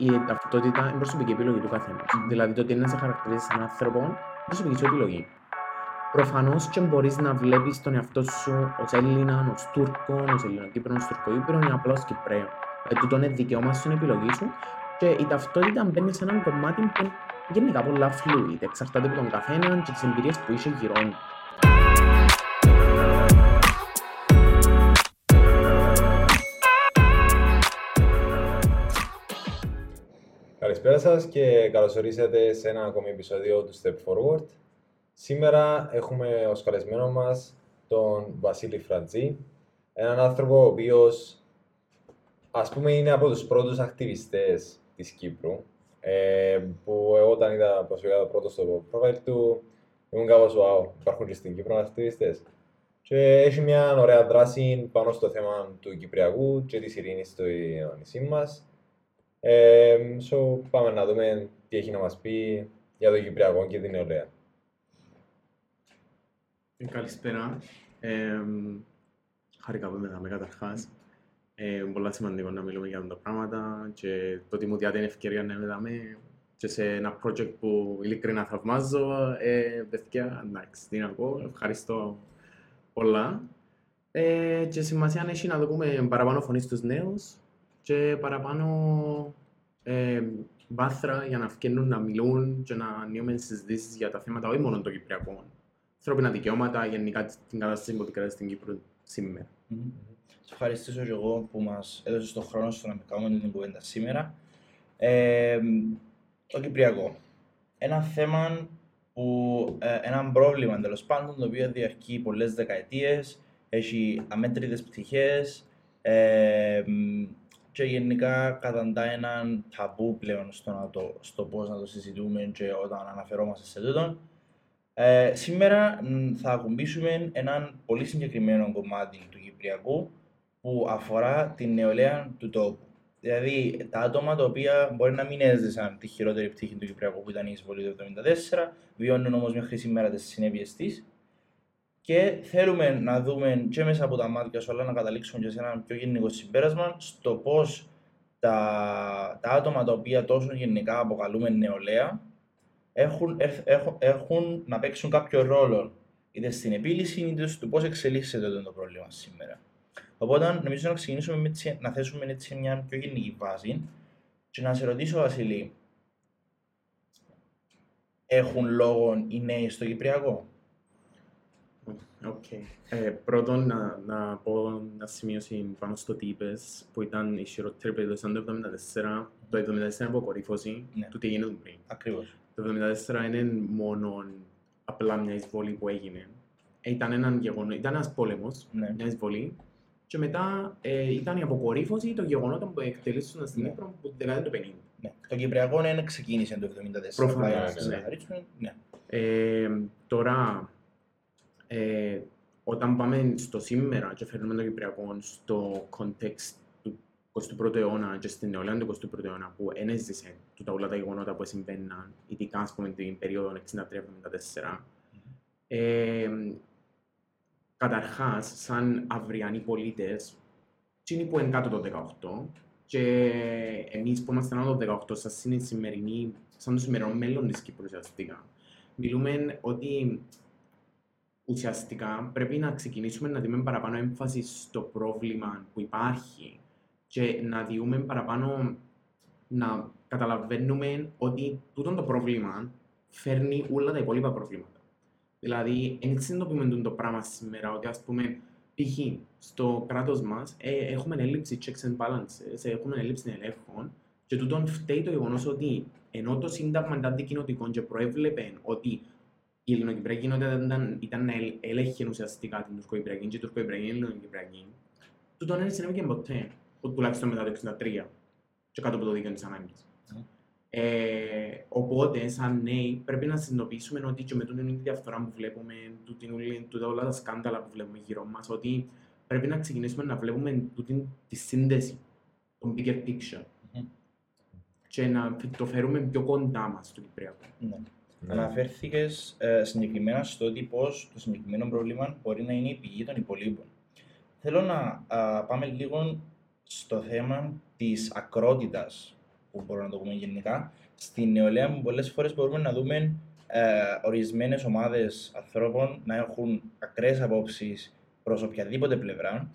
η ταυτότητα είναι προσωπική επιλογή του καθένας. Δηλαδή το τι είναι να σε χαρακτηρίζει σαν άνθρωπο, προσωπική σου επιλογή. Προφανώς και μπορείς να βλέπεις τον εαυτό σου ως Έλληνα, ως Τούρκο, ως Ελληνοκύπρο, ως Τουρκούπρο ή απλά ω Κυπρέο. Ε, τούτο είναι δικαίωμα στην επιλογή σου και η ταυτότητα μπαίνει σε έναν κομμάτι που είναι γενικά πολλά fluid. Εξαρτάται από τον καθένα και τις εμπειρίες που είσαι γύρω Καλησπέρα σας και καλώς ορίσατε σε ένα ακόμη επεισόδιο του Step Forward. Σήμερα έχουμε ως καλεσμένο μας τον Βασίλη Φραντζή, έναν άνθρωπο ο οποίος ας πούμε είναι από τους πρώτους ακτιβιστές της Κύπρου, ε, που εγώ όταν είδα προσφυγικά το πρώτο στο profile του, ήμουν κάπως wow, υπάρχουν και στην Κύπρο ακτιβιστές. Και έχει μια ωραία δράση πάνω στο θέμα του Κυπριακού και της ειρήνης στο νησί μας ε, so, πάμε να δούμε τι έχει να μας πει για το Κυπριακό και την νεολαία. Ε, καλησπέρα. Ε, χαρικά που είμαι καταρχάς. Ε, πολύ σημαντικό να μιλούμε για αυτά τα πράγματα και το ότι μου διάτε είναι ευκαιρία να είμαι και σε ένα project που ειλικρινά θαυμάζω. Ε, παιδιά, εντάξει, τι να πω, ευχαριστώ πολλά. Ε, και σημασία έχει να δούμε παραπάνω φωνής στους νέους, και παραπάνω ε, βάθρα για να βγαίνουν να μιλούν και να ανοίγουμε συζητήσεις για τα θέματα όχι μόνο των Κυπριακών. Ανθρώπινα δικαιώματα, γενικά την κατάσταση που επικρατεί στην Κύπρο σήμερα. Mm-hmm. Σε ευχαριστήσω και εγώ που μας έδωσες τον χρόνο στο να κάνουμε την κουβέντα σήμερα. Ε, το Κυπριακό. Ένα θέμα που, ε, ένα πρόβλημα τέλος πάντων το οποίο διαρκεί πολλές δεκαετίες, έχει αμέτρητες πτυχές, ε, και γενικά καταντά έναν ταμπού πλέον στο, να το, στο πώς να το συζητούμε και όταν αναφερόμαστε σε τούτο. Ε, σήμερα θα ακουμπήσουμε έναν πολύ συγκεκριμένο κομμάτι του Κυπριακού που αφορά την νεολαία του τόπου. Δηλαδή τα άτομα τα οποία μπορεί να μην έζησαν τη χειρότερη πτύχη του Κυπριακού που ήταν η εισβολή του 1974, βιώνουν όμως μέχρι σήμερα τις συνέπειες της και θέλουμε να δούμε και μέσα από τα μάτια σου, αλλά να καταλήξουμε και σε ένα πιο γενικό συμπέρασμα στο πώς τα, τα άτομα τα οποία τόσο γενικά αποκαλούμε νεολαία έχουν, έχουν, έχουν να παίξουν κάποιο ρόλο είτε στην επίλυση είτε στο πώς εξελίσσεται το πρόβλημα σήμερα. Οπότε νομίζω να ξεκινήσουμε με, να θέσουμε έτσι μια πιο γενική βάση και να σε ρωτήσω, Βασιλή, έχουν λόγο οι νέοι στο Κυπριακό; Okay. Ε, πρώτον, να, να πω να σημειώσει πάνω στο τι είπες, που ήταν η χειρότερη περίπτωση το 1974. Το 1974 είναι αποκορύφωση ναι. του τι έγινε πριν. Ακριβώς. Το 1974 είναι μόνο απλά μια εισβολή που έγινε. Ε, ήταν, έναν γεγονό, ήταν ένας πόλεμος, ναι. μια εισβολή, και μετά ε, ήταν η αποκορύφωση των γεγονότων που εκτελήσουν στην Κύπρο ναι. από τη δεκαετία του 50. Ναι. Το Κυπριακό είναι ξεκίνησε το 1974. Προφανώς, ναι. ναι. Ε, τώρα, ε, όταν πάμε στο σήμερα και φέρνουμε το Κυπριακό στο context του 21ου αιώνα και στην νεολαία του 21ου αιώνα που ένεζησε του όλα τα γεγονότα που συμβαίναν, ειδικά ας πούμε την περίοδο 63-74, ε, καταρχάς, σαν αυριανοί πολίτες, είναι που είναι κάτω το 18 και εμείς που είμαστε άνω το 18, σαν σημερινή, σαν το σημερινό μέλλον της Κύπρου ουσιαστικά, μιλούμε ότι ουσιαστικά πρέπει να ξεκινήσουμε να δούμε παραπάνω έμφαση στο πρόβλημα που υπάρχει και να δούμε παραπάνω να καταλαβαίνουμε ότι τούτο το πρόβλημα φέρνει όλα τα υπόλοιπα προβλήματα. Δηλαδή, δεν συνειδητοποιούμε το πράγμα σήμερα, ότι ας πούμε, π.χ. στο κράτος μας ε, έχουμε έλλειψη checks and balances, έχουμε έλλειψη ελέγχων και τούτον φταίει το γεγονός ότι ενώ το Σύνταγμα ήταν δικοινοτικό και προέβλεπε ότι η ελληνοκυπριακή κοινότητα ήταν, ήταν να ελέγχει ουσιαστικά την τουρκοκυπριακή και η τουρκοκυπριακή είναι ελληνοκυπριακή. Τούτο δεν συνέβη ποτέ, τουλάχιστον μετά το 1963 και κάτω από το δίκαιο της ανάγκης. Mm. Ε, οπότε, σαν νέοι, πρέπει να συνειδητοποιήσουμε ότι και με την διαφθορά που βλέπουμε, τούτα όλα τα σκάνδαλα που βλέπουμε γύρω μας, ότι πρέπει να ξεκινήσουμε να βλέπουμε τούτη, τη σύνδεση, τον bigger picture. Mm. Και να το φέρουμε πιο κοντά μας στο Κυπριακό. Mm. Ναι. Αναφέρθηκες ε, συγκεκριμένα στο ότι πώς το συγκεκριμένο πρόβλημα μπορεί να είναι η πηγή των υπολείπων. Θέλω να α, πάμε λίγο στο θέμα της ακρότητας που μπορούμε να το πούμε γενικά. Στην νεολαία πολλές φορές μπορούμε να δούμε ε, ορισμένες ομάδες ανθρώπων να έχουν ακραίες απόψεις προς οποιαδήποτε πλευρά.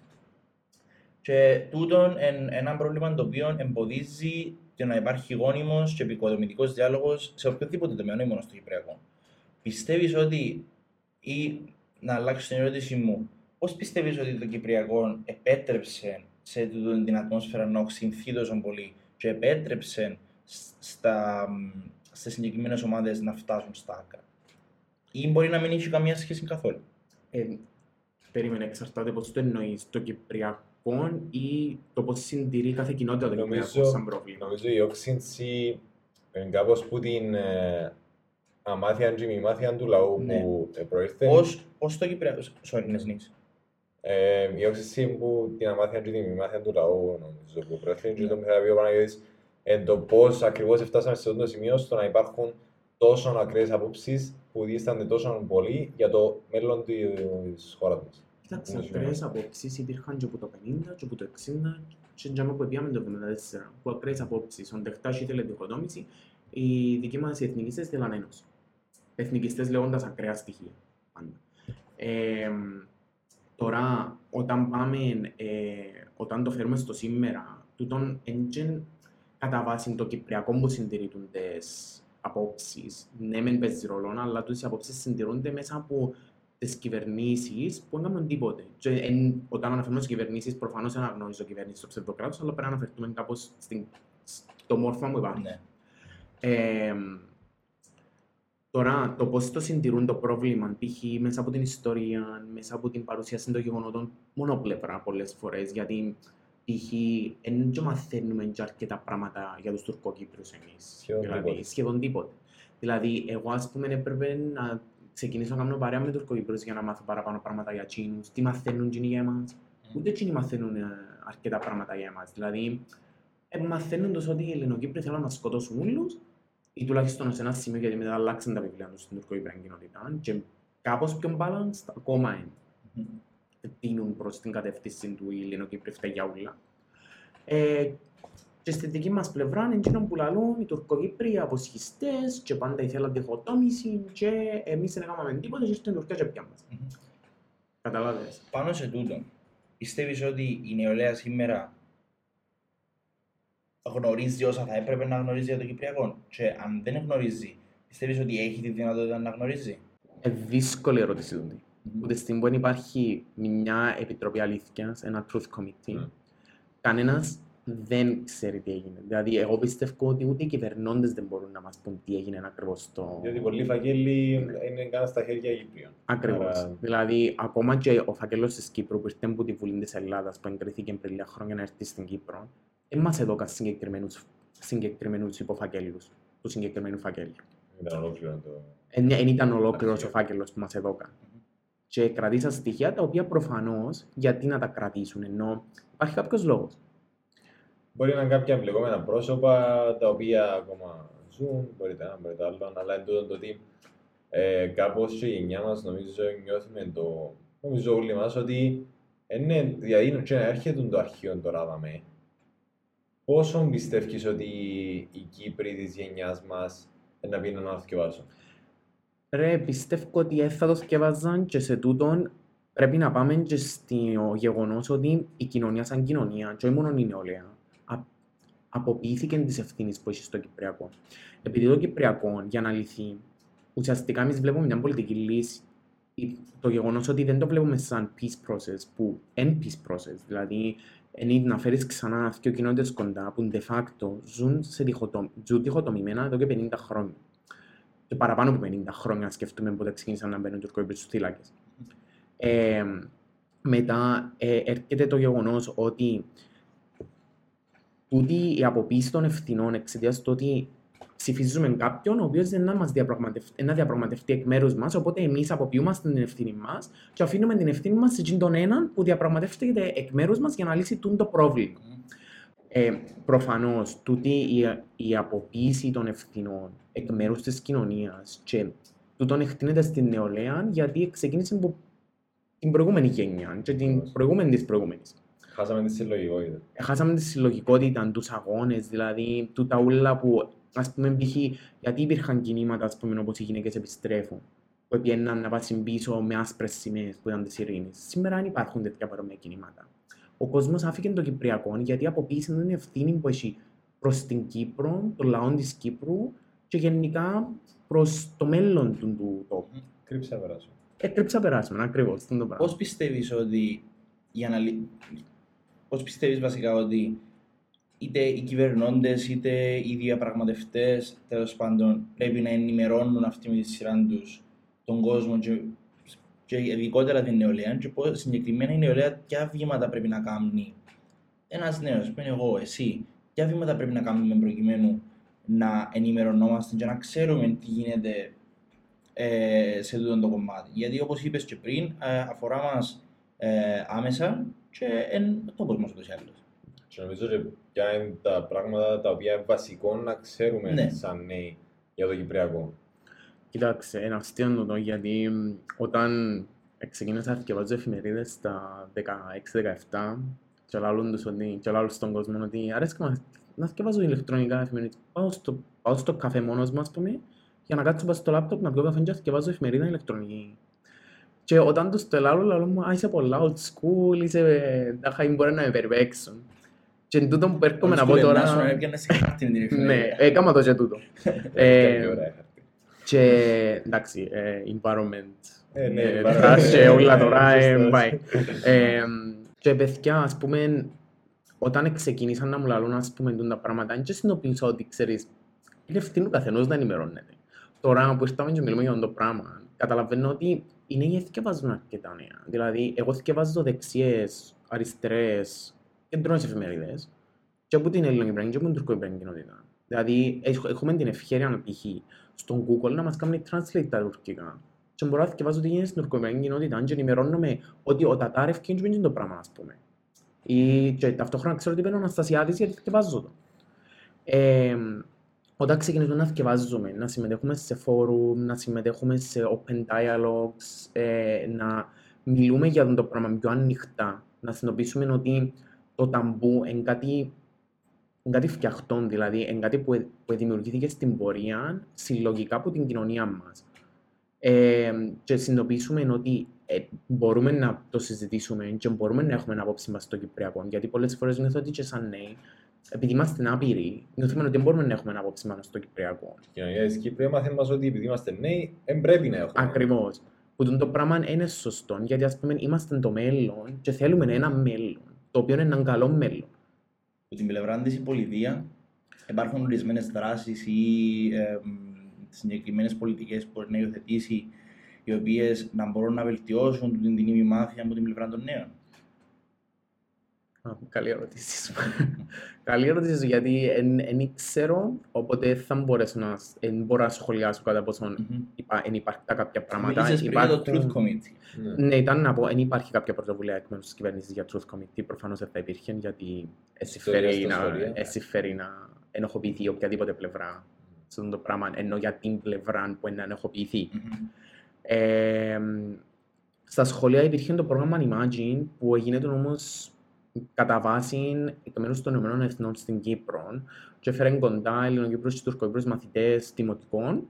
Και τούτον είναι ένα πρόβλημα το οποίο εμποδίζει το να υπάρχει γόνιμος και επικοδομητικός διάλογος σε οποιοδήποτε τομέα, όχι μόνο στο Κυπριακό. Πιστεύεις ότι, ή να αλλάξω την ερώτηση μου, πώς πιστεύεις ότι το Κυπριακό επέτρεψε σε τούτη την ατμόσφαιρα να οξυνθεί τόσο πολύ και επέτρεψε στα, σε συγκεκριμένες ομάδες να φτάσουν στα άκρα; Ή μπορεί να μην έχει καμία σχέση καθόλου; Ε, περίμενε, εξαρτάται πώς το εννοείς, το Κυπριακό ή το πώς συντηρεί κάθε κοινότητα το Νομίζω- Κυπριακό σαν πρόβλημα. Νομίζω η όξυνση είναι κάπως που την ε, αμάθεια και μημάθεια του λαού Ναι. που ε, προήρθε. Πώς το Κυπριακό. Sorry, ναι, συνήθω. Ε, η όξυνση που την αμάθεια και τη μημάθεια του λαού νομίζω που προήρθε και Ναι. το που θα πει ο Παναγιώτης εν το πώς ακριβώς φτάσαμε σε αυτό το σημείο στο να υπάρχουν τόσο ακραίες απόψεις που δίστανται τόσο πολύ για το μέλλον της χώρας μας. Κοίταξε, Είναι ακραίες απόψεις υπήρχαν και από το 50 και από το 60 και τζάμε που πήγαμε το 74. Που ακραίες απόψεις, οντεχτά και ήθελε διχοτόμηση, οι δικοί μας οι εθνικιστές θέλαν ένωση. Εθνικιστές λέγοντας ακραία στοιχεία. Πάντα. Ε, τώρα, όταν πάμε, ε, όταν το φέρουμε στο σήμερα, τούτον εντζεν κατά βάση το κυπριακό που συντηρούν τις απόψεις. Ναι, μεν παίζει ρόλο, αλλά τούτες οι απόψεις συντηρούνται μέσα από τις κυβερνήσεις που δεν κάνουν τίποτε. Και εν, όταν αναφέρουμε στις κυβερνήσεις, προφανώς δεν αναγνωρίζω κυβέρνηση στο ψευδοκράτος, αλλά πρέπει να αναφερθούμε κάπως στο μόρφωμα που υπάρχει. Ναι. Ε, τώρα, το πώς το συντηρούν το πρόβλημα, π.χ. μέσα από την ιστορία, μέσα από την παρουσίαση των γεγονότων, μονοπλευρά πολλές φορές. Γιατί π.χ. δεν μαθαίνουμε και αρκετά πράγματα για τους Τουρκοκύπριους εμεί. Σχεδόν Δηλαδή, τίποτε. σχεδόν τίποτε. Δηλαδή, εγώ ας πούμε έπρεπε να ξεκινήσω να κάνω παρέα με Τουρκοκύπριους για να μάθω παραπάνω πράγματα για Τσίνους. Τι μαθαίνουν Τσίνοι για εμάς. Ούτε Τσίνοι μαθαίνουν ε, αρκετά πράγματα για εμάς. Δηλαδή, ε, μαθαίνουν τόσο ότι οι Ελληνοκύπροι θέλουν να σκοτώσουν όλους ή τουλάχιστον σε ένα σημείο γιατί μετά αλλάξαν τα βιβλία τους στην τουρκοκύπρια κοινότητα και κάπως πιο balanced ακόμα είναι. Μμμ. Τίνουν προς την κατεύθυνση του οι Ελληνοκύπροι φταίει για όλα. Ε, και στη δική μας πλευρά είναι εκείνο που λαλούν οι Τουρκοκύπροι αποσχιστές και πάντα ήθελαν διχοτόμηση και εμείς δεν έκαναμε τίποτα και ήρθε η Τουρκία και πια μας. Μμμ. Καταλάβες. Πάνω σε τούτο, πιστεύεις ότι η νεολαία σήμερα γνωρίζει όσα θα έπρεπε να γνωρίζει για το Κυπριακό; Και αν δεν γνωρίζει, πιστεύεις ότι έχει τη δυνατότητα να γνωρίζει; Ε, δύσκολη ερώτηση τούτη. Ούτε στην που δεν υπάρχει μια επιτροπή αλήθειας, ένα truth committee, Mm. κανένας δεν ξέρει τι έγινε. Δηλαδή, εγώ πιστεύω ότι ούτε οι κυβερνώντες δεν μπορούν να μας πούν τι έγινε ακριβώς στο... Διότι πολλοί φαγγέλοι είναι καν στα χέρια Κύπριων. Ακριβώς. Άρα- Δηλαδή, ακόμα και ο φάκελος της Κύπρου που ήρθε από τη Βουλή της Ελλάδας, που εγκρίθηκε πριν λίγα χρόνια να έρθει στην Κύπρο, δεν μας έδωκα συγκεκριμένους, συγκεκριμένους υποφακέλους τους συγκεκριμένους φακέλους. Ήταν ολόκληρο το... Δεν ήταν ολόκληρος ο Αρχείο. φάκελος που μας έδωκα. Και κρατήσαν στοιχεία τα οποία προφανώς γιατί να τα κρατήσουν, ενώ υπάρχει κάποιος λόγος. Μπορεί να είναι κάποια εμπλεκόμενα πρόσωπα τα οποία ακόμα ζουν, μπορεί το ένα, μπορεί το άλλο, αλλά εν τούτο το ότι ε, κάπως και η γενιά μας νομίζω νιώθουμε το, νομίζω όλοι μας ότι είναι, δηλαδή και να έρχεται το αρχείο τώρα δαμε. Πόσο πιστεύεις ότι οι Κύπροι της γενιάς μας να πίνουν να θυκευάσουν. Ρε, πιστεύω ότι δεν θα το θκευάζαν και σε τούτον πρέπει να πάμε και στο γεγονός ότι η κοινωνία σαν κοινωνία, και όχι μόνο η νεολαία, α- αποποιήθηκε τις ευθύνες που έχει στο Κυπριακό. Επειδή το Κυπριακό, για να λυθεί, ουσιαστικά εμείς βλέπουμε μια πολιτική λύση. Η- Το γεγονός ότι δεν το βλέπουμε σαν peace process, που είναι peace process, δηλαδή είναι να φέρεις ξανά δύο κοινότητες κοντά που de facto ζουν, σε διχοτομ, ζουν διχοτομημένα εδώ και 50 χρόνια και παραπάνω από 50 χρόνια, σκεφτούμε πότε ξεκίνησαν να μπαίνουν Τουρκόιπροι στους θύλακες. Ε, μετά ε, έρχεται το γεγονός ότι τούτη η αποποίηση των ευθυνών εξαιτίας του ότι ψηφίζουμε κάποιον ο οποίος δεν να μας διαπραγματευτεί, να διαπραγματευτεί εκ μέρους μας, οπότε εμείς αποποιούμαστε την ευθύνη μας και αφήνουμε την ευθύνη μας σε εκείνον τον έναν που διαπραγματεύεται εκ μέρους μας για να λύσει τούτο το πρόβλημα. Ε, Προφανώς, τούτη η, η αποποίηση των ευθυνών εκ μέρους της κοινωνίας και τούτον εκτείνεται στην νεολαία γιατί ξεκίνησε από την προηγούμενη γενιά και την Ακριβώς. προηγούμενη της προηγούμενης. Χάσαμε τη συλλογικότητα. χάσαμε τη συλλογικότητα, τους αγώνες, δηλαδή του τα ούλα που, ας πούμε, π.χ. γιατί υπήρχαν κινήματα, ας πούμε, όπως οι γυναίκες επιστρέφουν, που πήγαιναν να πάσουν πίσω με άσπρες σημαίες που ήταν της ειρήνης. Σήμερα δεν υπάρχουν τέτοια παρόμοια κινήματα. Ο κόσμος άφηκε το Κυπριακό γιατί αποποίησε την ευθύνη που έχει προς την Κύπρο, τον λαό της Κύπρου και γενικά προς το μέλλον του, του τόπου. Κρύψα περάσω. Έτρεψα περάσουμε, ακριβώς, αυτό είναι το πράγμα. Πώς πιστεύεις ότι για να... λυ- Πώς πιστεύεις βασικά ότι είτε οι κυβερνώντες είτε οι διαπραγματευτές τέλος πάντων πρέπει να ενημερώνουν αυτοί με τη σειρά τους τον κόσμο και, και ειδικότερα την νεολαία και πώς συγκεκριμένα η νεολαία ποια βήματα πρέπει να κάνει ένας νέος που είναι εγώ, εσύ, ποια βήματα πρέπει να κάνουμε προκειμένου να ενημερωνόμαστε και να ξέρουμε τι γίνεται ε, σε τούτο το κομμάτι. Γιατί όπως είπες και πριν, ε, αφορά μας ε, άμεσα και εν τόπος μας ούτως ή άλλως. Και νομίζω ότι ποια είναι τα πράγματα τα οποία είναι βασικό να ξέρουμε Ναι. σαν νέοι για το Κυπριακό. Κοιτάξτε, είναι αστείο τούτο γιατί μ, όταν ξεκίνησα να διαβάζω εφημερίδες στα 16-17 και λάλλον τους ότι, και λάλλον στον κόσμο ότι αρέσκει μας να διαβάζω ηλεκτρονικά εφημερίδες. Πάω στο, πάω στο καφέ μόνος μου, ας πούμε, για να κάτσω πάνω στο λάπτοπ να πιω καφέ και να διαβάζω εφημερίδα ηλεκτρονική. Και όταν τους το λάλλω, λάλλω μου, α, είσαι πολλά old school, είσαι, τα χαί μπορεί να με περιπέξουν. Και εν τούτο που έρχομαι να πω Σου τώρα... έπιανε σε χάρτη την Ναι, εφημερίδα. έκαμα το και τούτο. Ε, Ε, ωραία, χαρτί. και εντάξει, ε, environment. Ε, ναι, ε, environment. trash και όλα τώρα, ε, Σωστός. πάει. Ε, και παιδιά, ας πούμε, όταν ξεκίνησαν να μου λαλούν, ας πούμε, τούτα τα πράγματα, δεν και συνειδητοποίησα ότι, ξέρεις, είναι ευθύνη του καθενός να ενημερώνεται. Τώρα που ήρθαμε και μιλούμε για αυτό το πράγμα, καταλαβαίνω ότι οι νέοι θυκευάζουν αρκετά νέα. Δηλαδή, εγώ θυκευάζω δεξιές, αριστερές, κεντρώνες εφημερίδες και από την ελληνική και από την τουρκοϊπρανική κοινότητα. Δηλαδή, έχ- έχουμε την ευχαίρεια, π.χ. στον Google να μας κάνει translate τα τουρκικά. Και μπορώ να θυκευάζω τι γίνεται στην τουρκοϊπρανική κοινότητα και ενημερώνομαι ότι ο Τατάρεφ και είναι το πράγμα, ας πούμε. Ή, και ταυτόχρονα ξέρω ότι παίρνω Αναστασιάδης γιατί θυκευάζω το. Ε, όταν ξεκινήσουμε να θυκευάζουμε, να συμμετέχουμε σε φόρουμ, να συμμετέχουμε σε open dialogues, ε, να μιλούμε για αυτό το πράγμα πιο ανοιχτά, να συνειδητοποιήσουμε ότι το ταμπού είναι κάτι, είναι κάτι φτιαχτό, δηλαδή είναι κάτι που, ε- που δημιουργήθηκε στην πορεία συλλογικά από την κοινωνία μας. Ε, και συνειδητοποιήσουμε ότι ε, μπορούμε να το συζητήσουμε και μπορούμε να έχουμε άποψη μας στο Κυπριακό. Γιατί πολλές φορές νιώθω ότι και σαν νέοι, επειδή είμαστε άπειροι, νιώθουμε ότι δεν μπορούμε να έχουμε άποψη μας στο Κυπριακό. Η κοινωνία της Κύπρου έμαθε μας ότι επειδή είμαστε νέοι, δεν πρέπει να έχουμε. Ακριβώς. Που τούτο το πράγμα είναι σωστό, γιατί ας πούμε είμαστε το μέλλον και θέλουμε ένα μέλλον, το οποίο είναι ένα καλό μέλλον. Από την πλευρά της η πολιτεία υπάρχουν ορισμένες δράσεις ή ε, συγκεκριμένες πολιτικές που μπορεί να υιοθετήσει οι οποίες να μπορούν να βελτιώσουν την την ημιμάθεια από την πλευρά των νέων. Α, Καλή ερώτηση. Καλή ερώτηση σου, γιατί δεν ξέρω, οπότε θα μπορέσω να, εν μπορώ να σχολιάσω κατά πόσον Μμμ. υπά, εν υπάρχουν κάποια πράγματα. Μίλησες πριν για το Truth Committee. Ναι. Ναι, ήταν να πω, δεν υπάρχει κάποια πρωτοβουλία εκ μέρους της κυβέρνησης για Truth Committee, προφανώς δεν θα υπήρχε, γιατί εσύ Ιστορία φέρει στα να, σχολεία. εσύ φέρει να ενοχοποιηθεί οποιαδήποτε πλευρά σε αυτό το πράγμα, ενώ για την πλευρά που είναι να ενοχοποιηθεί. Μμμ. Ε, στα σχολεία υπήρχε το πρόγραμμα Imagine που γίνεται όμως κατά βάση εκ μέρους των Ηνωμένων Εθνών στην Κύπρο και έφερε κοντά Ελληνοκύπρους και Τουρκοκύπρους μαθητές δημοτικών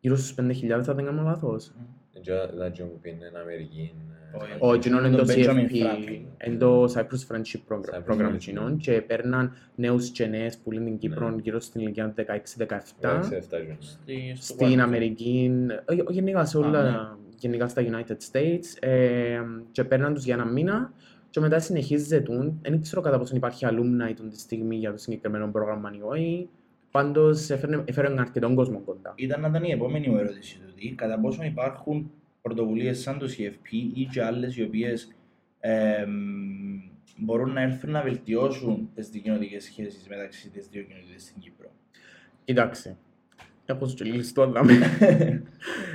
γύρω στους 5.000 θα δεν κάνω λάθος. Και τα τζιόν που πήγαινε στην Αμερική. ε, Όχι. Ο κοινών είναι τον το Benjamin CFP, Franklin. είναι το Cyprus Friendship Program, Cyprus program Friendship. κοινών και παίρναν νέους και νέες που λένε την Κύπρο Ναι. γύρω στην ηλικία 16-17 εντάξει, εφτά τζιόν. Στη- στο στην Washington. Αμερική, όχι όχι γενικά σε όλα, ναι. γενικά στα United States ε, και παίρναν τους για ένα μήνα και μετά συνεχίζεται. Δεν ξέρω κατά πόσο υπάρχει alumni του τη στιγμή για το συγκεκριμένο πρόγραμμα ή όχι. Πάντως έφερε, έφερε αρκετόν κόσμο κοντά. Ήταν να ήταν η επόμενη μου ερώτηση τούτη. Κατά πόσο υπάρχουν πρωτοβουλίες σαν το CFP ή και άλλες οι οποίες εμ, μπορούν να έρθουν να βελτιώσουν τις δικοινωτικές σχέσεις μεταξύ της δύο κοινότητες στην Κύπρο. Κοιτάξτε, έχω σου λιστό δάμε.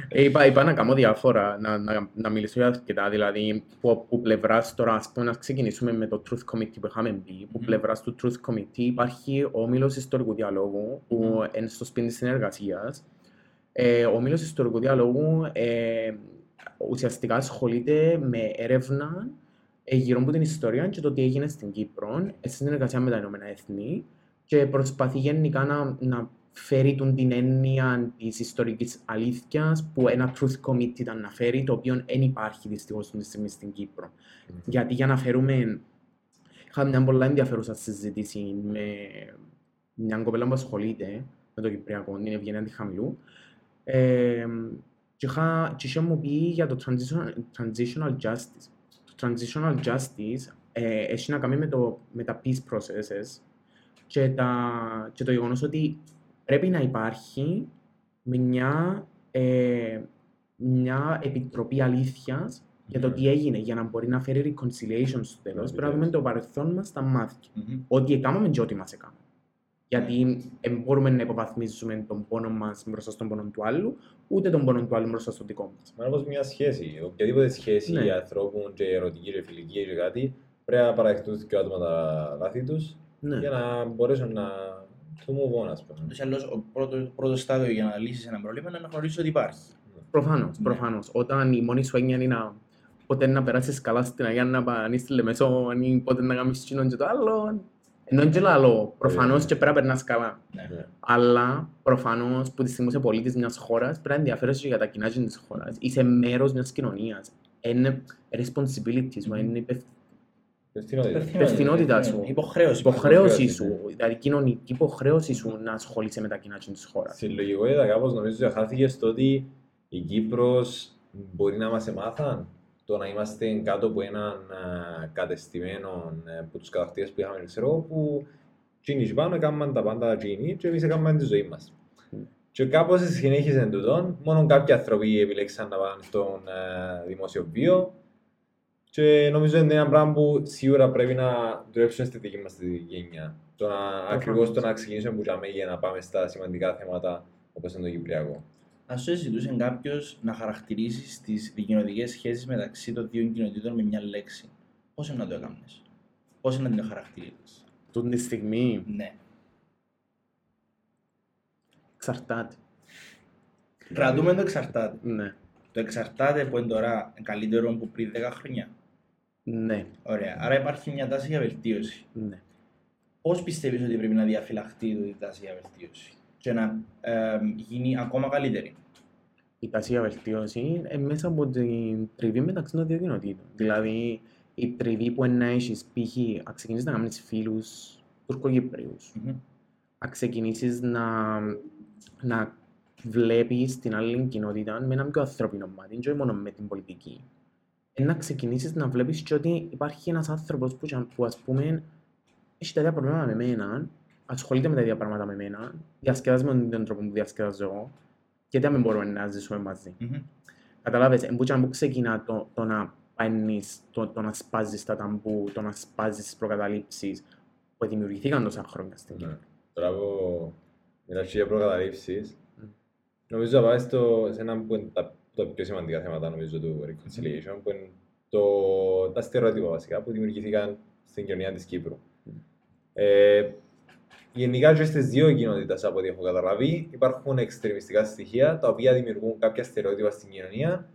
Ε, είπα, είπα να κάνω διάφορα, να, να, να μιλήσω για αρκετά, δηλαδή που, που πλευράς τώρα, ας πούμε, να ξεκινήσουμε με το Truth Committee που είχαμε πει, που Μμμ. πλευράς του Truth Committee υπάρχει ο Όμιλος Ιστορικού Διαλόγου, που Μμμ. είναι στο σπίτι της συνεργασίας. Ε, ο Όμιλος Ιστορικού Διαλόγου ε, ουσιαστικά ασχολείται με έρευνα ε, γύρω από την ιστορία και το τι έγινε στην Κύπρο, ε, σε συνεργασία με τα Ηνωμένα Έθνη και προσπαθεί γενικά να, να φέρει τον την έννοια της ιστορικής αλήθειας που ένα truth committee ήταν να φέρει, το οποίο δεν υπάρχει δυστυχώς αυτή τη στιγμή στην Κύπρο. Γιατί για να φέρουμε. Είχαμε μια πολλά ενδιαφέρουσα συζήτηση με μια κοπέλα που ασχολείται με το Κυπριακό, την Ευγενία Αντιχαμηλού. Ε, και, είχα, και είχε μου πει για το transitional, transitional justice. Το transitional justice ε, έχει να κάνει με, το, με τα peace processes και, τα, και το γεγονός ότι πρέπει να υπάρχει μια, ε, μια επιτροπή αλήθειας για το Ναι. τι έγινε, για να μπορεί να φέρει reconciliation στο τέλος. Πρέπει να δούμε το παρελθόν μας στα μάτια. Μμμ. Ότι έκαναμε και ό,τι μας έκαναμε. Γιατί δεν μπορούμε να υποβαθμίζουμε τον πόνο μας μπροστά στον πόνο του άλλου, ούτε τον πόνο του άλλου μπροστά στον δικό μας. Μα όπως μια σχέση, οποιαδήποτε σχέση Ναι. ανθρώπων και ερωτική και φιλική και κάτι, πρέπει να παραδεχτούν και άτομα τα λάθη τους Ναι. για να μπορέσουν να το move on, ας πούμε. Ούτως ή άλλως, ο πρώτος, το πρώτος στάδιο για να λύσεις ένα πρόβλημα είναι να γνωρίσεις ότι υπάρχει. Προφανώς, Ναι. προφανώς. Όταν η μόνη σου έννοια είναι να πότε να περάσεις καλά στην Αγία να πάνεις στη Λεμεσό ή πότε να κάνεις κοινό και το άλλο, ενώ είναι και άλλο, προφανώς Ναι. και πρέπει να περνάς καλά. Ναι. Ναι. Αλλά προφανώς που τη στιγμή είσαι πολίτης μιας χώρας πρέπει να ενδιαφέρεσαι και για τα κοινά της χώρας. Είσαι μέρος μιας κοινωνίας. Είναι responsibility σου, είναι υπευ- Ευθυνότητα. Υπευθυνότητα σου. Υποχρέωση. υποχρέωση υποχρέωση, σου, δηλαδή κοινωνική υποχρέωση σου να ασχολείσαι με τα κοινά της χώρας. Στη λογικότητα κάπως νομίζω ότι χάθηκε στο ότι η Κύπρος μπορεί να μας εμάθαν το να είμαστε κάτω από έναν α, κατεστημένο ε, από τους κατακτήρες που είχαμε, ξέρω εγώ, που εκείνοι πάνω έκαναν τα πάντα εκείνοι και εμείς έκαναν τη ζωή μας. Mm. Και κάπως συνέχισε τούτο, μόνο κάποιοι άνθρωποι επιλέξαν να πάνε στον ε, δημόσιο βίο και νομίζω είναι ένα πράγμα που σίγουρα πρέπει να δουλέψουμε στη δική μας τη γενιά. Το να, ακριβώς το να ξεκινήσουμε που τζαμί για να πάμε στα σημαντικά θέματα όπως είναι το Κυπριακό. Αν σου ζητούσε κάποιος να χαρακτηρίσει τις δικοινοτικές σχέσεις μεταξύ των δύο κοινοτήτων με μια λέξη, πώς να το έκανες, πώς να την χαρακτηρίσει. Τούτη τη στιγμή; Ναι. εξαρτάται. Κρατούμε το εξαρτάται. Ναι, Το εξαρτάται που είναι τώρα καλύτερο από πριν 10 χρόνια. Ναι, Ωραία. Άρα υπάρχει μια τάση για βελτίωση. ναι. Πώς πιστεύεις ότι πρέπει να διαφυλαχτεί η τάση για βελτίωση και να ε, γίνει ακόμα καλύτερη; η τάση για βελτίωση είναι μέσα από την τριβή μεταξύ των δύο κοινοτήτων. Δηλαδή, η τριβή που είναι να έχεις π.χ. να ξεκινήσεις να κάνεις φίλους Τουρκοκυπρίους, Μμμ. να ξεκινήσεις να, να βλέπεις την άλλη κοινότητα με ένα πιο ανθρώπινο μάτι, και όχι μόνο με την πολιτική. Ε, να ξεκινήσεις να βλέπεις και ότι υπάρχει ένας άνθρωπος που, που ας πούμε έχει τα ίδια προβλήματα με μένα, ασχολείται με τα ίδια πράγματα με μένα, διασκεδάζει με τον τρόπο που διασκεδάζω εγώ, γιατί να μην μπορούμε να ζήσουμε μαζί. Μμμ. Καταλάβες, εν που και αν που ξεκινά το, το να παίρνεις, το, το να σπάζεις τα ταμπού, το να σπάζεις τις προκαταλήψεις που δημιουργηθήκαν τόσα χρόνια στην Κύπρο. Ναι. Τώρα που μιλάς και για προκαταλήψεις, Μμ. νομίζω να πάεις στο, σε ένα που είναι τα, τα πιο σημαντικά θέματα νομίζω του reconciliation, που είναι το, τα στερεότυπα βασικά που δημιουργήθηκαν στην κοινωνία της Κύπρου. Μμ. Ε, γενικά και στις δύο κοινότητες από ό,τι έχω καταλαβεί υπάρχουν εξτρεμιστικά στοιχεία τα οποία δημιουργούν κάποια στερεότυπα στην κοινωνία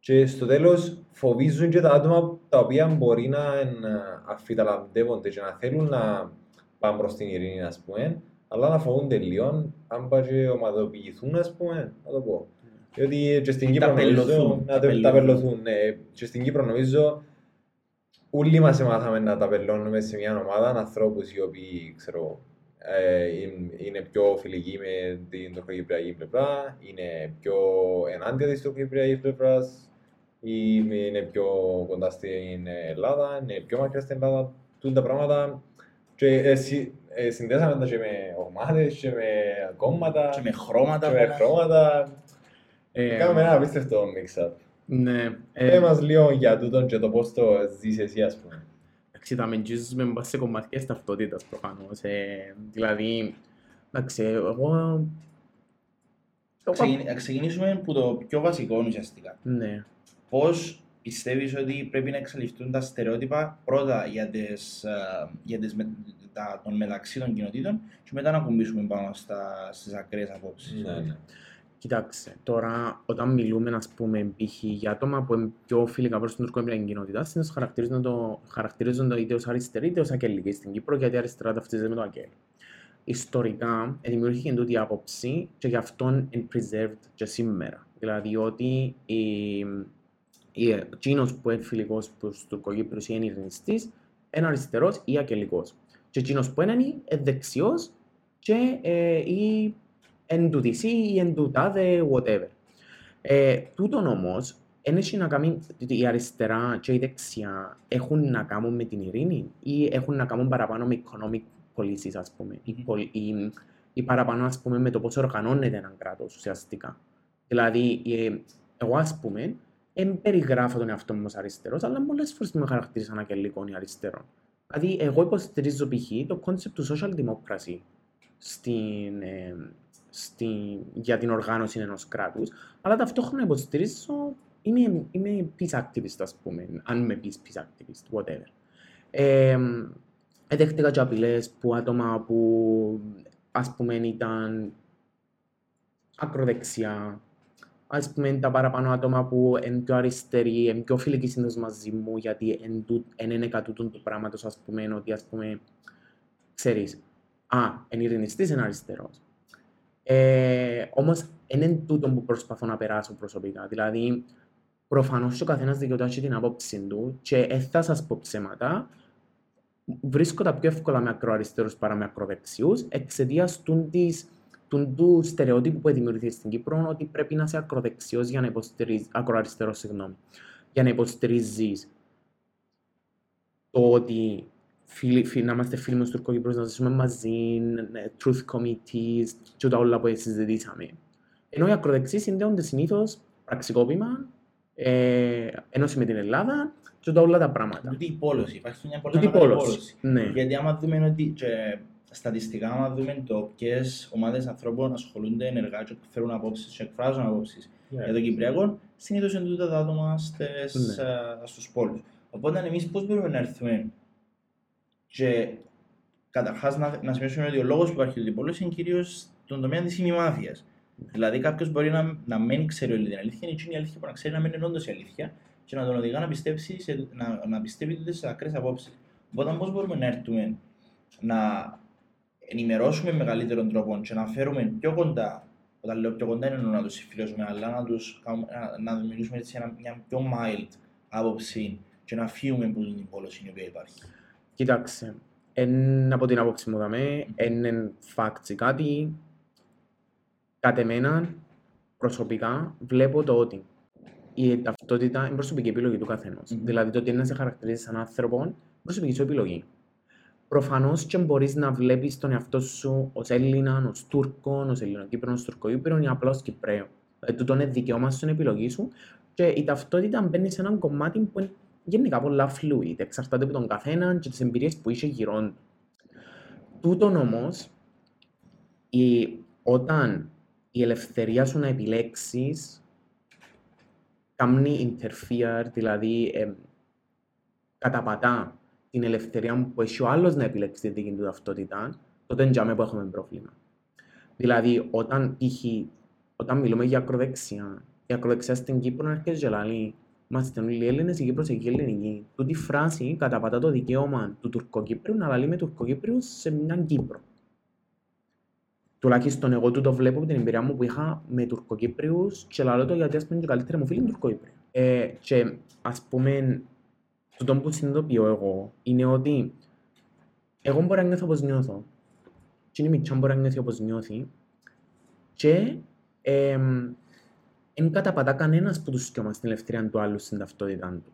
και στο τέλος φοβίζουν και τα άτομα τα οποία μπορεί να εν, αφιταλαντεύονται και να θέλουν να πάνε προς την ειρήνη, ας πούμε, αλλά να φοβούνται λίγο, αν πάει και ομαδοποιηθούν, ας πούμε, να το πω. Διότι και στην Ή Κύπρο νομίζω, ταπελωθούν, να τε- ταπελωθούν. ταπελωθούν, ναι. Και στην Κύπρο νομίζω όλοι μας μάθαμε να ταπελώνουμε σε μια ομάδα ανθρώπους οι οποίοι, ξέρω, ε, είναι- είναι πιο φιλικοί με την τουρκοκυπριακή πλευρά, είναι πιο ενάντια της τουρκοκυπριακής πλευράς ή είναι πιο κοντά στην Ελλάδα, είναι πιο μακριά στην Ελλάδα. Τούν τα πράγματα και ε, συ- ε, συνδέσαμε τα και με ομάδες και με κόμματα Και με χρώματα. και με που- χρώματα. Ε, Κάναμε ένα απίστευτο mix-up. Ναι. Πες μας λίγο για τούτον και το πώς το ζεις εσύ, ας πούμε. Εντάξει, τα μεντζίζουμε μπας σε κομμάτια ταυτότητας προφανώς. Ε, δηλαδή, εντάξει, εγώ... εγώ- Ξεκινη- Να ξεκινήσουμε από το πιο βασικό ουσιαστικά. Ναι. Πώς πιστεύεις ότι πρέπει να εξαλειφθούν τα στερεότυπα πρώτα για, τις, ε, για τις, με- τα, των μεταξύ των κοινοτήτων και μετά να κουμπίσουμε πάνω στα, στις ακραίες απόψεις; Ναι, ναι. Κοιτάξτε, τώρα όταν μιλούμε, ας πούμε, π.χ. για άτομα που είναι πιο φιλικά προς την τουρκοεμπειρική κοινότητα, συνήθως χαρακτηρίζονται, το, χαρακτηρίζονται είτε ως αριστεροί είτε ως ακελικοί στην Κύπρο, γιατί η αριστερά ταυτίζεται με το ακέλ. Ιστορικά, δημιουργήθηκε τούτη η άποψη και γι' αυτόν είναι preserved και σήμερα. Δηλαδή ότι η, η, εκείνος που είναι φιλικός προς τους Τουρκοκύπρους ή είναι ειρηνιστής, είναι αριστερός ή ακελικός. Και εκείνος που είναι, είναι δεξιός και ε, ή εν του DC ή εν του τάδε, whatever. Ε, τούτον όμως, δεν έχει να κάνει, η αριστερά και η δεξιά έχουν να κάνουν με την ειρήνη ή έχουν να κάνουν παραπάνω με economic policies, ας πούμε, ή, πολ- ή, ή παραπάνω, ας πούμε, με το πώς οργανώνεται ένα κράτος ουσιαστικά. Δηλαδή, ε, εγώ, ας πούμε, δεν περιγράφω τον εαυτό μου ως αριστερός, αλλά πολλές φορές με χαρακτήρισαν ακελικών ή αριστερών. Δηλαδή, εγώ υποστηρίζω π.χ. το concept του social democracy στην, ε, στη, για την οργάνωση ενός κράτους, αλλά ταυτόχρονα υποστηρίζω, είμαι, είμαι peace activist, ας πούμε, αν με πεις peace activist, whatever. Ε, Εδέχτηκα και απειλές που άτομα που, ας πούμε, ήταν ακροδεξιά, ας πούμε, τα παραπάνω άτομα που είναι πιο αριστεροί, είναι πιο φιλικοί συνήθως μαζί μου, γιατί δεν είναι κατ' τούτον του πράγματος, ας πούμε, ότι, ας πούμε, ξέρεις, α, είναι ειρηνιστής, είναι αριστερός. Ε, όμως, είναι τούτο που προσπαθώ να περάσω προσωπικά. Δηλαδή, προφανώς και ο καθένας δικαιούται την άποψη του και δεν θα σας πω ψέματα, βρίσκω τα πιο εύκολα με ακροαριστερούς παρά με ακροδεξιούς εξαιτίας του, της, του, του στερεότυπου που δημιουργηθεί στην Κύπρο ότι πρέπει να είσαι ακροδεξιός για να υποστηρίζεις, ακροαριστερός, συγγνώμη, για να υποστηρίζεις το ότι φίλοι, φίλοι, να είμαστε φίλοι με τους Τουρκοκύπρους, να ζήσουμε μαζί, ναι, truth committees και τα όλα που συζητήσαμε. Ενώ οι ακροδεξιοί συνδέονται συνήθως πραξικόπημα, ε, ένωση με την Ελλάδα και τα όλα τα πράγματα. Τούτη η πόλωση, υπάρχει μια πολύ Τούτη μεγάλη πόλωση. πόλωση. Ναι. Γιατί άμα δούμε ότι και στατιστικά, άμα δούμε το ποιες ομάδες ανθρώπων ασχολούνται ενεργά και φέρουν απόψεις και εκφράζουν απόψεις για το Κυπριακό, συνήθως είναι τούτα τα άτομα στις, Ναι. α, στους πόλους. Οπότε εμείς πώς μπορούμε να έρθουμε και καταρχάς να, να σημειώσουμε ότι ο λόγος που υπάρχει τούτη η πόλωση είναι κυρίως στον τομέα της ημιμάθειας. Δηλαδή, κάποιος μπορεί να, να μην ξέρει όλη την αλήθεια, είναι η αλήθεια που να ξέρει να μην είναι όντως η αλήθεια και να τον οδηγά να, πιστέψει σε, να, να πιστεύει τούτε σε ακραίες απόψεις. Οπότε, πώς μπορούμε να έρθουμε να ενημερώσουμε με μεγαλύτερον τρόπο και να φέρουμε πιο κοντά, όταν λέω πιο κοντά είναι εννοώ να τους συμφιλώσουμε, αλλά να, τους, κάνουμε- να, να δημιουργήσουμε έτσι ένα, μια πιο mild άποψη και να φύγουμε από την πόλωση η οποία υπάρχει. Κοίταξε, εν, από την άποψη μου δαμέ, είναι facts ή κάτι, κατ' εμένα, προσωπικά, βλέπω το ότι η ταυτότητα είναι προσωπική επιλογή του καθενός. Μμμ. Δηλαδή το ότι είναι να σε χαρακτηρίζει σαν άνθρωπο, είναι προσωπική σου επιλογή. Προφανώς και μπορείς να βλέπεις τον εαυτό σου ως Έλληνα, ως Τούρκο, ως Ελληνοκύπρο, ως Τουρκοϊππρο ή απλά ως Κυπραίο. Δηλαδή τούτο είναι δικαίωμα σου, είναι επιλογή σου και η ταυτότητα μπαίνει σε έναν κομμάτι που είναι γενικά πολλά fluid, εξαρτάται από τον καθένα και τις εμπειρίες που είσαι γύρω του. Τούτον όμως, η, όταν η ελευθερία σου να επιλέξεις κάνει interfere, δηλαδή ε, καταπατά την ελευθερία που έχει ο άλλος να επιλέξει τη δική του ταυτότητα, τότε είναι για μένα που έχουμε πρόβλημα. Δηλαδή, όταν, π.χ. όταν μιλούμε για ακροδεξιά, η ακροδεξιά στην Κύπρο έρχεται και λέει Είμαστε όλοι Έλληνες, η Κύπρος εκεί ελληνική. Τούτη φράση καταπατά το δικαίωμα του Τουρκοκύπριου να λαλεί με Τουρκοκύπριους σε μια Κύπρο. Τουλάχιστον εγώ του το βλέπω από την εμπειρία μου που είχα με Τουρκοκύπριους και λαλώ το γιατί ας πούμε και καλύτερα μου φίλοι είναι Τουρκοκύπριοι. Ε, και ας πούμε, το που συνειδητοποιώ εγώ είναι ότι εγώ μπορώ να νιώθω όπως νιώθω και η Μιτσά μπορεί να νιώθει όπως νιώθει και εμ, εν καταπατά κανένας που τους σκιώμας στην ελευθερία του άλλου στην ταυτότητα του.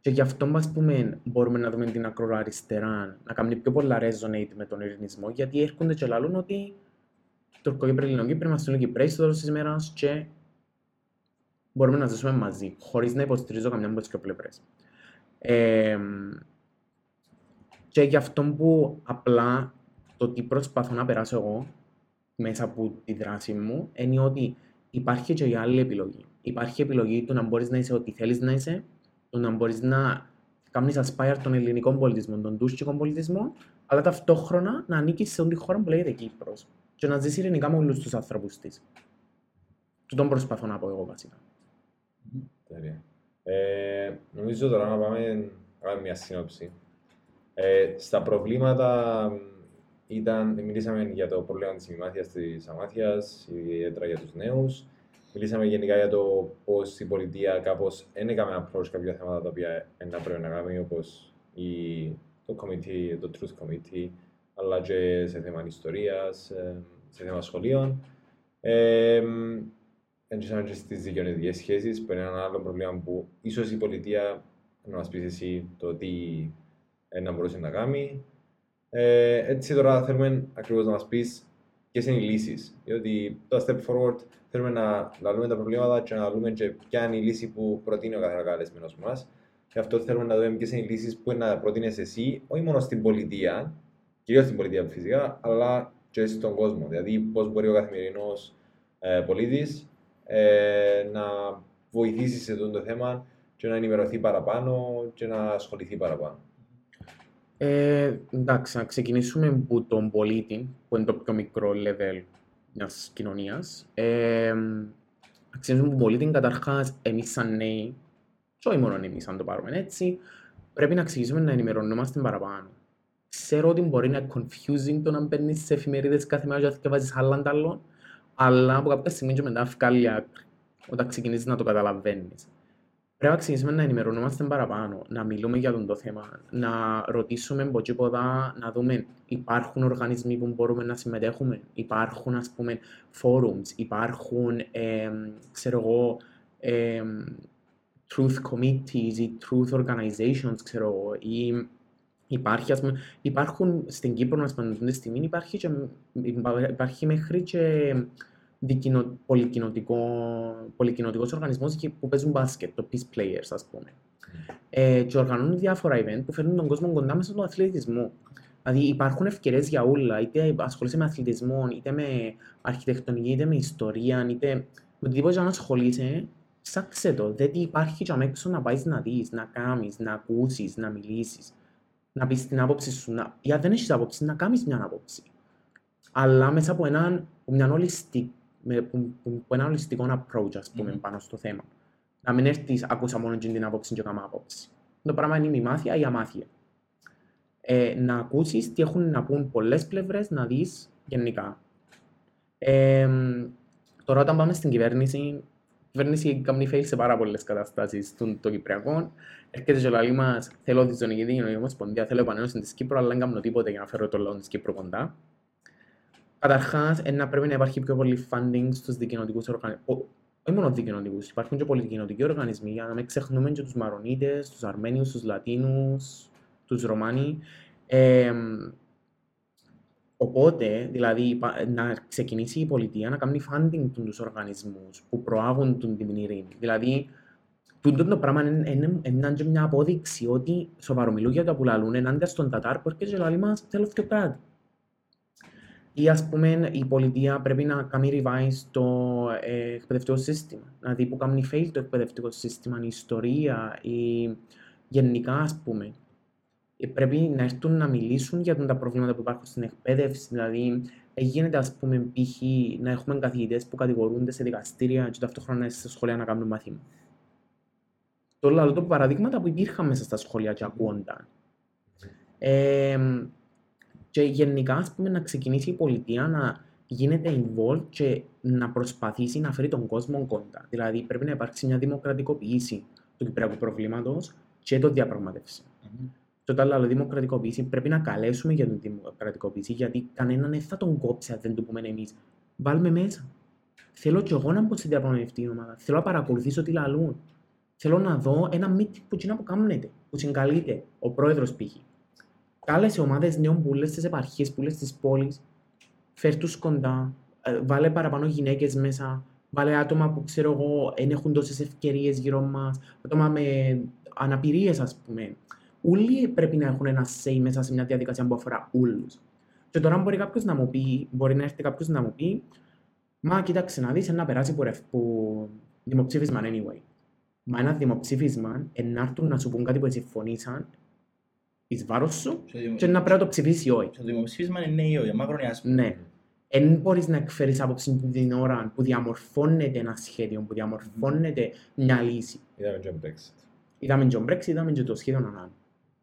Και γι' αυτό, ας πούμε, μπορούμε να δούμε την ακροαριστερά να κάνει πιο πολλά resonate με τον ειρηνισμό, γιατί έρχονται και λαλούν ότι Τουρκοκύπροι, Ελληνοκύπροι, είμαστε όλοι Κυπρέοι στο τέλος της ημέρας και μπορούμε να ζήσουμε μαζί, χωρίς να υποστηρίζω καμιά από τις δύο πλευρές. Εμ, και γι' αυτό που απλά το τι προσπαθώ να περάσω εγώ μέσα από τη δράση μου είναι ότι υπάρχει και η άλλη επιλογή. Υπάρχει επιλογή του να μπορείς να είσαι ό,τι θέλεις να είσαι, του να μπορείς να κάνεις aspire τον ελληνικό πολιτισμό, τον τουρκικό πολιτισμό, αλλά ταυτόχρονα να ανήκεις σε όλη τη χώρα που λέγεται Κύπρος και να ζεις ειρηνικά με όλους τους άνθρωπους της. Τούτον προσπαθώ να πω εγώ βασικά. Τέλεια. Ε, νομίζω τώρα να πάμε να κάνουμε μια σύνοψη. Ε, στα προβλήματα μ, ήταν, μιλήσαμε για το πρόβλημα της ημιμάθειας της αμάθειας, ιδιαίτερα για τους νέους. Μιλήσαμε γενικά για το πώς η πολιτεία κάπως δεν έκαμε approach κάποια θέματα τα οποία να πρέπει να κάνει, όπως η, το, committee, το Truth Committee, αλλά και σε θέμα ιστορίας, ε, σε θέμα σχολείων. Ε, Εντζήσαμε και στις δικαιωνικές σχέσεις, που είναι ένα άλλο πρόβλημα που ίσως η πολιτεία να μας πεις εσύ το τι ε, να μπορούσε να κάνει. Ε, έτσι τώρα θέλουμε ακριβώς να μας πεις ποιες είναι οι λύσεις. Διότι το step forward θέλουμε να λαλούμε τα προβλήματα και να δούμε και ποια είναι η λύση που προτείνει ο κάθε καλεσμένος μας. Γι' αυτό θέλουμε να δούμε ποιες είναι οι λύσεις που να προτείνεις εσύ, όχι μόνο στην πολιτεία, κυρίως στην πολιτεία φυσικά, αλλά και στον κόσμο. Δηλαδή πώς μπορεί ο καθημερινός ε, πολίτης ε, να βοηθήσει σε αυτό το θέμα και να ενημερωθεί παραπάνω και να ασχοληθεί παραπάνω. Ε, εντάξει, να ξεκινήσουμε από τον πολίτη, που είναι το πιο μικρό level μιας κοινωνίας. Ε, να ξεκινήσουμε από τον πολίτη, καταρχάς, εμείς σαν νέοι, και όχι μόνο εμείς, αν το πάρουμε έτσι, πρέπει να ξεκινήσουμε να ενημερωνόμαστε παραπάνω. Ξέρω ότι μπορεί να είναι confusing το να μπαίνεις σε εφημερίδες κάθε μέρα και να διαβάζεις άλλα τ' άλλον, αλλά από κάποια στιγμή και μετά βγάλει άκρη, όταν ξεκινήσεις να το καταλαβαίνεις. Πρέπει να ξεκινήσουμε να ενημερωνόμαστε παραπάνω, να μιλούμε για τον το θέμα, να ρωτήσουμε από τίποτα, να δούμε υπάρχουν οργανισμοί που μπορούμε να συμμετέχουμε, υπάρχουν ας πούμε forums, υπάρχουν εμ, ξέρω εγώ εμ, truth committees ή truth organizations ξέρω εγώ ή υπάρχει ας πούμε, υπάρχουν στην Κύπρο να πούμε τη στιγμή υπάρχει, και, υπάρχει μέχρι και δικοινο, πολυκοινοτικό, πολυκοινοτικός οργανισμός εκεί που παίζουν μπάσκετ, το Peace Players ας πούμε. Ε, και οργανώνουν διάφορα event που φέρνουν τον κόσμο κοντά μέσα στον αθλητισμό. Δηλαδή υπάρχουν ευκαιρίες για όλα, είτε ασχολείσαι με αθλητισμό, είτε με αρχιτεκτονική, είτε με ιστορία, είτε με οτιδήποτε να ασχολείσαι, ψάξε το. Δεν υπάρχει και αμέσως να πάεις να δεις, να κάνεις, να ακούσεις, να μιλήσεις, να πεις την άποψη σου. Να... Ή αν δεν έχεις άποψη, να κάνεις μια άποψη. Αλλά μέσα από έναν, από μια ολιστική με, που, που, που ένα ολιστικό approach, ας πούμε, Μμμ. πάνω στο θέμα. Να μην έρθεις, ακούσα μόνο εκείνη την άποψη και κάνω άποψη. Το πράγμα είναι η μάθεια ή η αμάθεια. Ε, να ακούσεις τι έχουν να πούν πολλές πλευρές, να δεις γενικά. Ε, τώρα όταν πάμε στην κυβέρνηση, η κυβέρνηση κάνει fail σε πάρα πολλές καταστάσεις των, των Κυπριακών. Έρχεται και λέει μας, θέλω τη Ζωνική Κοινωνική Ομοσπονδία, θέλω επανένωση της Κύπρου, αλλά δεν κάνω τίποτε για να φέρω το λαό της Κύπρου κοντά. Καταρχάς, ε, να πρέπει να υπάρχει πιο πολύ funding στους δικοινοτικούς οργανισμούς. Όχι μόνο δικοινοτικούς, υπάρχουν και πολυκοινοτικοί οργανισμοί, για να μην ξεχνούμε και τους Μαρονίτες, τους Αρμένιους, τους Λατίνους, τους Ρωμάνι. Ε, οπότε, δηλαδή, υπά- να ξεκινήσει η πολιτεία να κάνει funding τους οργανισμούς που προάγουν τον- την ειρήνη. Δηλαδή, τούτο το πράγμα είναι, είναι, είναι και μια απόδειξη ότι σοβαρομιλούν για το που λαλούν ενάντια στον Τατάρ που έρχεται και λέει μας θέλω και κάτι. Ή ας πούμε η πολιτεία πρέπει να κάνει revise το ε, εκπαιδευτικό σύστημα. Να δει που κάνει fail το εκπαιδευτικό σύστημα, η ιστορία, η... γενικά ας πούμε. Ε, Πρέπει να έρθουν να μιλήσουν για τα προβλήματα που υπάρχουν στην εκπαίδευση. Δηλαδή, ε, γίνεται ας πούμε π.χ. να έχουμε καθηγητές που κατηγορούνται σε δικαστήρια και ταυτόχρονα στα σχολεία να κάνουν μαθήμα. Το λέω το παραδείγματα που υπήρχαν μέσα στα σχολεία και ακούονταν. Ε, και γενικά, ας πούμε, να ξεκινήσει η πολιτεία να γίνεται involved και να προσπαθήσει να φέρει τον κόσμο κοντά. Δηλαδή, πρέπει να υπάρξει μια δημοκρατικοποίηση του κυπριακού προβλήματος και το διαπραγματεύσει. Μμμ. Και όταν λέω δημοκρατικοποίηση, πρέπει να καλέσουμε για την δημοκρατικοποίηση, γιατί κανέναν δεν θα τον κόψει αν δεν του πούμε εμείς. Βάλουμε μέσα. Θέλω κι εγώ να μπω στη διαπραγματευτική ομάδα. Θέλω να παρακολουθήσω τι λαλούν. Θέλω να δω ένα meeting που εκείνα που κάνετε, που συγκαλείται ο πρόεδρος π.χ. Κάλεσε ομάδες νέων που λες στις επαρχίες, που λες στις πόλεις, φέρ τους κοντά, ε, βάλε παραπάνω γυναίκες μέσα, βάλε άτομα που ξέρω εγώ δεν έχουν τόσες ευκαιρίες γύρω μας, άτομα με αναπηρίες, ας πούμε. Όλοι πρέπει να έχουν ένα say μέσα σε μια διαδικασία που αφορά όλους. Και τώρα μπορεί κάποιος να μου πει, μπορεί να έρθει κάποιος να μου πει, Μα κοίταξε να δεις, να περάσει που, ρευ- που δημοψήφισμα anyway. Μα ένα δημοψήφισμα είναι να έρθουν να σου πούν κάτι που συμφωνήσαν εις βάρος σου Το δημο- και να πρέπει να το ψηφίσει ή όχι. Το δημοψήφισμα είναι ναι ή όχι, μακρονιάσμα. Ναι. Εν μπορείς να εκφέρεις άποψη την ώρα που διαμορφώνεται ένα σχέδιο, που διαμορφώνεται μια λύση. Είδαμε και Brexit. Είδαμε και τον Brexit, είδαμε και το σχέδιο ΑΝΑΝ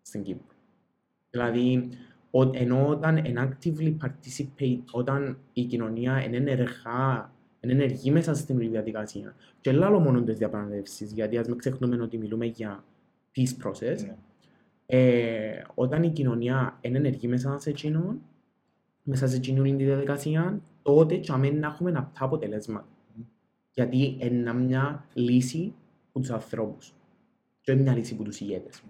στην Κύπρο. Δηλαδή, ο- ενώ όταν εν actively participate, όταν η κοινωνία είναι ενεργά, είναι ενεργή μέσα στην όλη διαδικασία. Και λάλο μόνο τις διαπραγματεύσεις, γιατί ας μην ξεχνούμε ότι μιλούμε για peace process. Ναι. Ε, όταν η κοινωνία είναι ενεργή μέσα σε εκείνον, μέσα σε εκείνη όλη τη διαδικασία, τότε και αμέν να έχουμε απτά αποτελέσματα. Μμμ. Γιατί είναι μια λύση που τους ανθρώπους και όχι μια λύση που τους ηγέτες.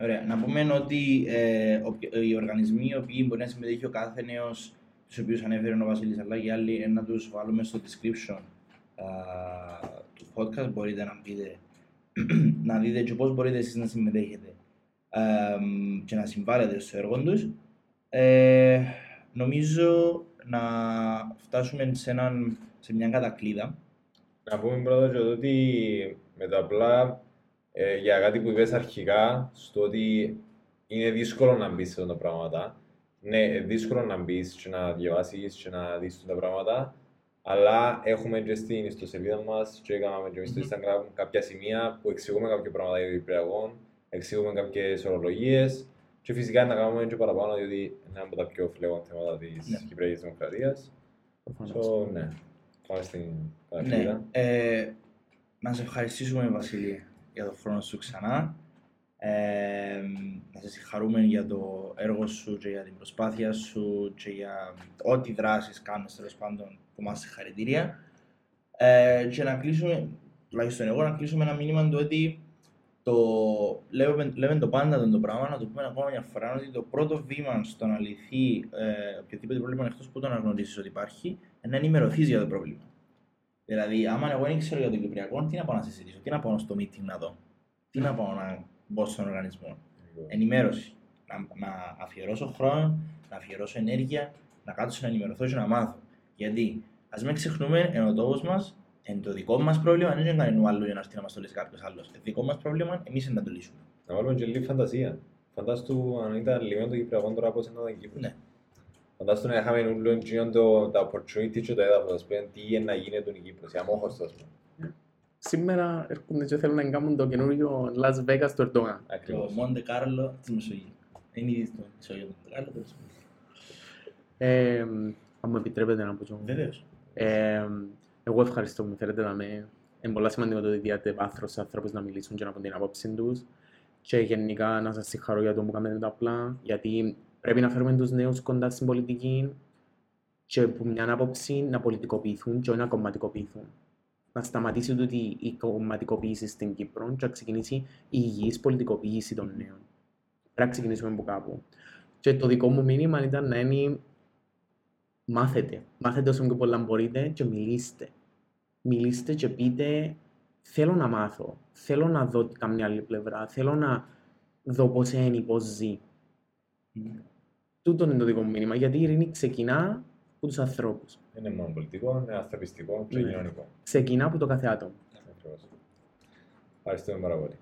Ωραία. Να πούμε ότι ε, οποιο- οι οργανισμοί οι οποίοι μπορεί να συμμετέχει ο κάθε νέος, τους οποίους ανέφερε ο Βασίλης, αλλά και οι άλλοι, ε, να τους βάλουμε στο description α, του podcast. Μπορείτε να μπείτε να δείτε και πώς μπορείτε εσείς να συμμετέχετε ε, και να συμβάλλετε στο έργο του. Ε, νομίζω να φτάσουμε σε, έναν, σε μια κατακλίδα. Να πούμε πρώτα και εδώ ότι με το απλά ε, για κάτι που είπες αρχικά, στο ότι είναι δύσκολο να μπεις σε αυτά τα πράγματα. Ναι, είναι δύσκολο να μπεις και να διαβάσεις και να δεις τα πράγματα, αλλά έχουμε και στην ιστοσελίδα μας και έκαναμε και εμείς στο Instagram κάποια σημεία που εξηγούμε κάποια πράγματα για το Κυπριακό, εξηγούμε κάποιες ορολογίες και φυσικά να κάνουμε και παραπάνω διότι είναι ένα από τα πιο φλέγοντα θέματα της Ναι. Κυπριακής Δημοκρατίας. Προφανώς. So, ναι, πάμε στην Ναι. κατακλείδα. Ε, να σε ευχαριστήσουμε, Βασίλη, για τον χρόνο σου ξανά. Ε, να σε συγχαρούμε για το έργο σου και για την προσπάθεια σου και για ό,τι δράσεις κάνεις τέλος πάντων που μας συγχαρητήρια. Ε, και να κλείσουμε, τουλάχιστον εγώ, να κλείσουμε ένα μήνυμα του ότι το, λέμε, λέμε το πάντα τον το πράγμα, να το πούμε ακόμα μια φορά, ότι το πρώτο βήμα στο να λυθεί ε, οποιοδήποτε πρόβλημα εκτός που το αναγνωρίσεις ότι υπάρχει, είναι να ενημερωθείς για το πρόβλημα. Δηλαδή, άμα εγώ δεν ξέρω για το Κυπριακό, τι να πάω να συζητήσω, τι να πάω στο meeting να δω, τι να πάω να μπω στον οργανισμό. Ενημέρωση. Να, να αφιερώσω χρόνο, να αφιερώσω ενέργεια, να κάτσω να ενημερωθώ και να μάθω. Γιατί, ας μην ξεχνούμε, ενώ ο τόπος μας, είναι το δικό μας πρόβλημα, δεν είναι κανένα άλλο για να έρθει να μας το λύσει κάποιος άλλος. Το δικό μας πρόβλημα, εμείς να το λύσουμε. Να βάλουμε και λίγη φαντασία. Φαντάστου αν ήταν λίγο το Κυπριακό τώρα πώς ήταν η Κύπρος. Ναι. Φαντάστου να είχαμε όλο εκείνο το, τα opportunity και το έδαφος, ας πούμε, τι είναι να γίνεται η Κύπρος, η αμόχωστο, ας πούμε. Σήμερα έρχονται και θέλουν να κάνουν το καινούριο Las Vegas του Ερντογάν. Το Ακριβώς. Μοντε Κάρλο της Μεσογείου. Είναι ήδη στο Μεσογείο του Μοντε Κάρλο, τέλος πάντων. Ε, αν μου επιτρέπετε να πω και εγώ. Βεβαίως. Ε, εγώ ευχαριστώ που με φέρετε να με. Είναι πολύ σημαντικό το ότι διάτε βάθος σε ανθρώπους να μιλήσουν και να πούν την άποψη τους. Και γενικά να σας συγχαρώ για το που κάνετε τα απλά, γιατί πρέπει να φέρουμε τους νέους κοντά στην πολιτική και που μια άποψη να πολιτικοποιηθούν και όχι να κομματικοποιηθούν. Να σταματήσει τούτη η κομματικοποίηση στην Κύπρο και να ξεκινήσει η υγιής πολιτικοποίηση των νέων. Πρέπει να ξεκινήσουμε από κάπου. Και το δικό μου μήνυμα ήταν να είναι μάθετε. Μάθετε όσο πιο πολλά μπορείτε και μιλήστε. Μιλήστε και πείτε θέλω να μάθω, θέλω να δω καμιά άλλη πλευρά, θέλω να δω πώς είναι, πώς ζει. Τούτο είναι το δικό μου μήνυμα, γιατί η ειρήνη ξεκινά από τους ανθρώπους. Δεν είναι μόνο πολιτικό, είναι ανθρωπιστικό και Ναι. κοινωνικό. Ξεκινά από το κάθε άτομο. Ακριβώς. Ευχαριστούμε πάρα πολύ.